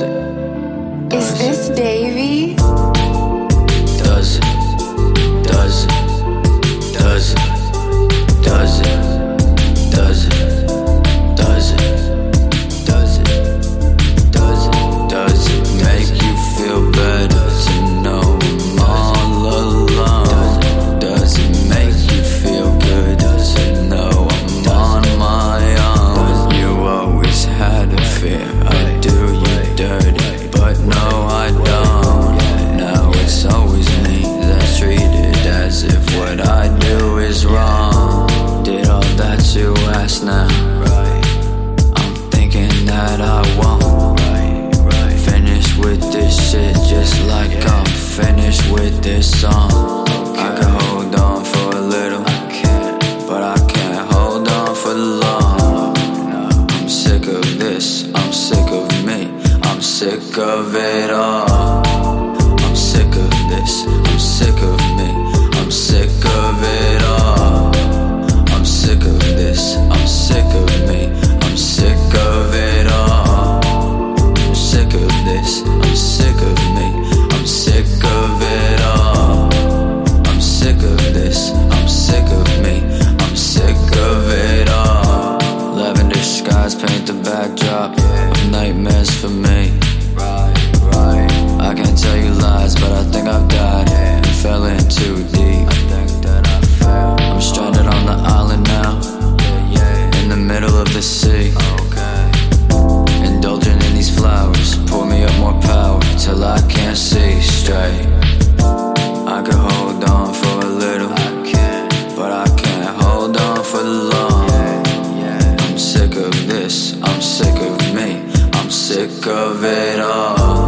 Is this Davy? that I want. Right, right. Finished with this shit just like. I'm finished with this song. I can hold on for a little, but I can't hold on for long. I'm sick of this, I'm sick of me, I'm sick of it all. I'm sick of this, I'm sick of me, I'm sick this. I'm sick of me, I'm sick of it all. Lavender skies paint the backdrop of nightmares for me. I can't tell you lies, but I think I've died and fell in too deep. I'm stranded on the island now, in the middle of the sea. this. I'm sick of me. I'm sick of it all.